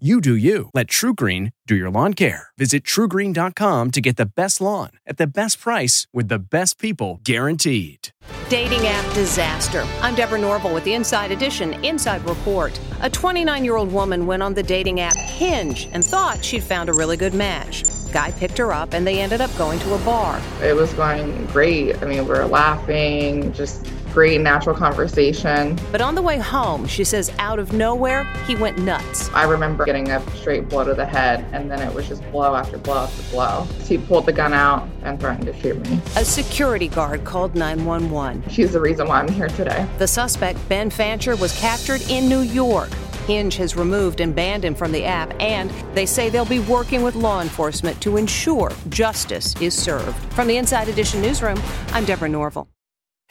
You do you. Let TruGreen do your lawn care. Visit trugreen.com to get the best lawn at the best price with the best people guaranteed. Dating app disaster. I'm Deborah Norville with the Inside Edition Inside Report. A 29 year old woman went on the dating app Hinge and thought she'd found a really good match. Guy picked her up and they ended up going to a bar. It was going great. I mean, we were laughing, just great natural conversation. But on the way home, she says out of nowhere, he went nuts. I remember getting a straight blow to the head, and then it was just blow after blow after blow. He pulled the gun out and threatened to shoot me. A security guard called 911. She's the reason why I'm here today. The suspect, Ben Fancher, was captured in New York. Hinge has removed and banned him from the app, and they say they'll be working with law enforcement to ensure justice is served. From the Inside Edition newsroom, I'm Deborah Norville.